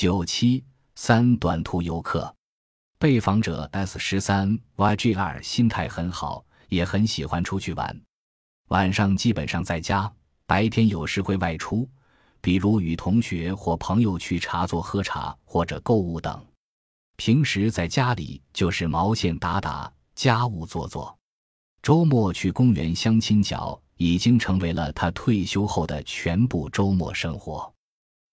九七三短途游客，被访者 S 十三 YG 二心态很好，也很喜欢出去玩，晚上基本上在家，白天有时会外出，比如与同学或朋友去茶座喝茶或者购物等。平时在家里就是毛线打打，家务做做，周末去公园相亲角，已经成为了他退休后的全部周末生活。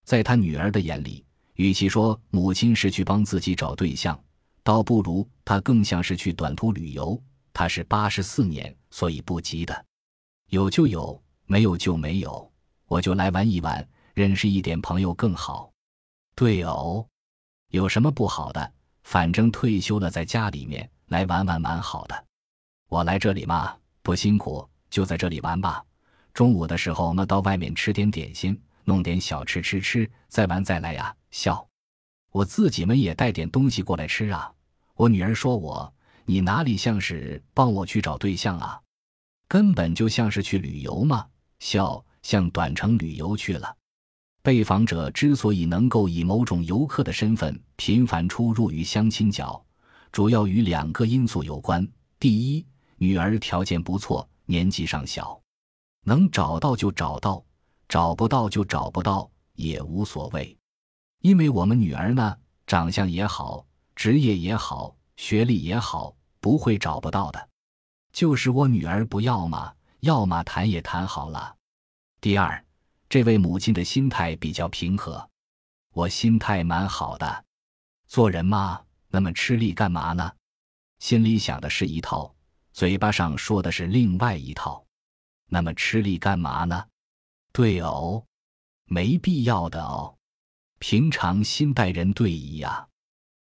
在他女儿的眼里，与其说母亲是去帮自己找对象，倒不如她更像是去短途旅游。她是八十四年，所以不急的，有就有，没有就没有，我就来玩一玩，认识一点朋友更好。对哦，有什么不好的？反正退休了，在家里面来玩玩蛮好的。我来这里嘛，不辛苦，就在这里玩吧。中午的时候嘛，到外面吃点点心，弄点小吃吃吃，再玩再来呀。笑，我自己们也带点东西过来吃啊。我女儿说我，你哪里像是帮我去找对象啊？根本就像是去旅游嘛。笑，像短程旅游去了。被访者之所以能够以某种游客的身份频繁出入于相亲角，主要与两个因素有关：第一，女儿条件不错，年纪尚小，能找到就找到，找不到就找不到也无所谓，因为我们女儿呢，长相也好，职业也好，学历也好，不会找不到的。就是我女儿不要嘛，要么谈也谈好了。第二。这位母亲的心态比较平和，我心态蛮好的。做人嘛，那么吃力干嘛呢？心里想的是一套，嘴巴上说的是另外一套。那么吃力干嘛呢？对哦，没必要的哦。平常心待人对宜呀。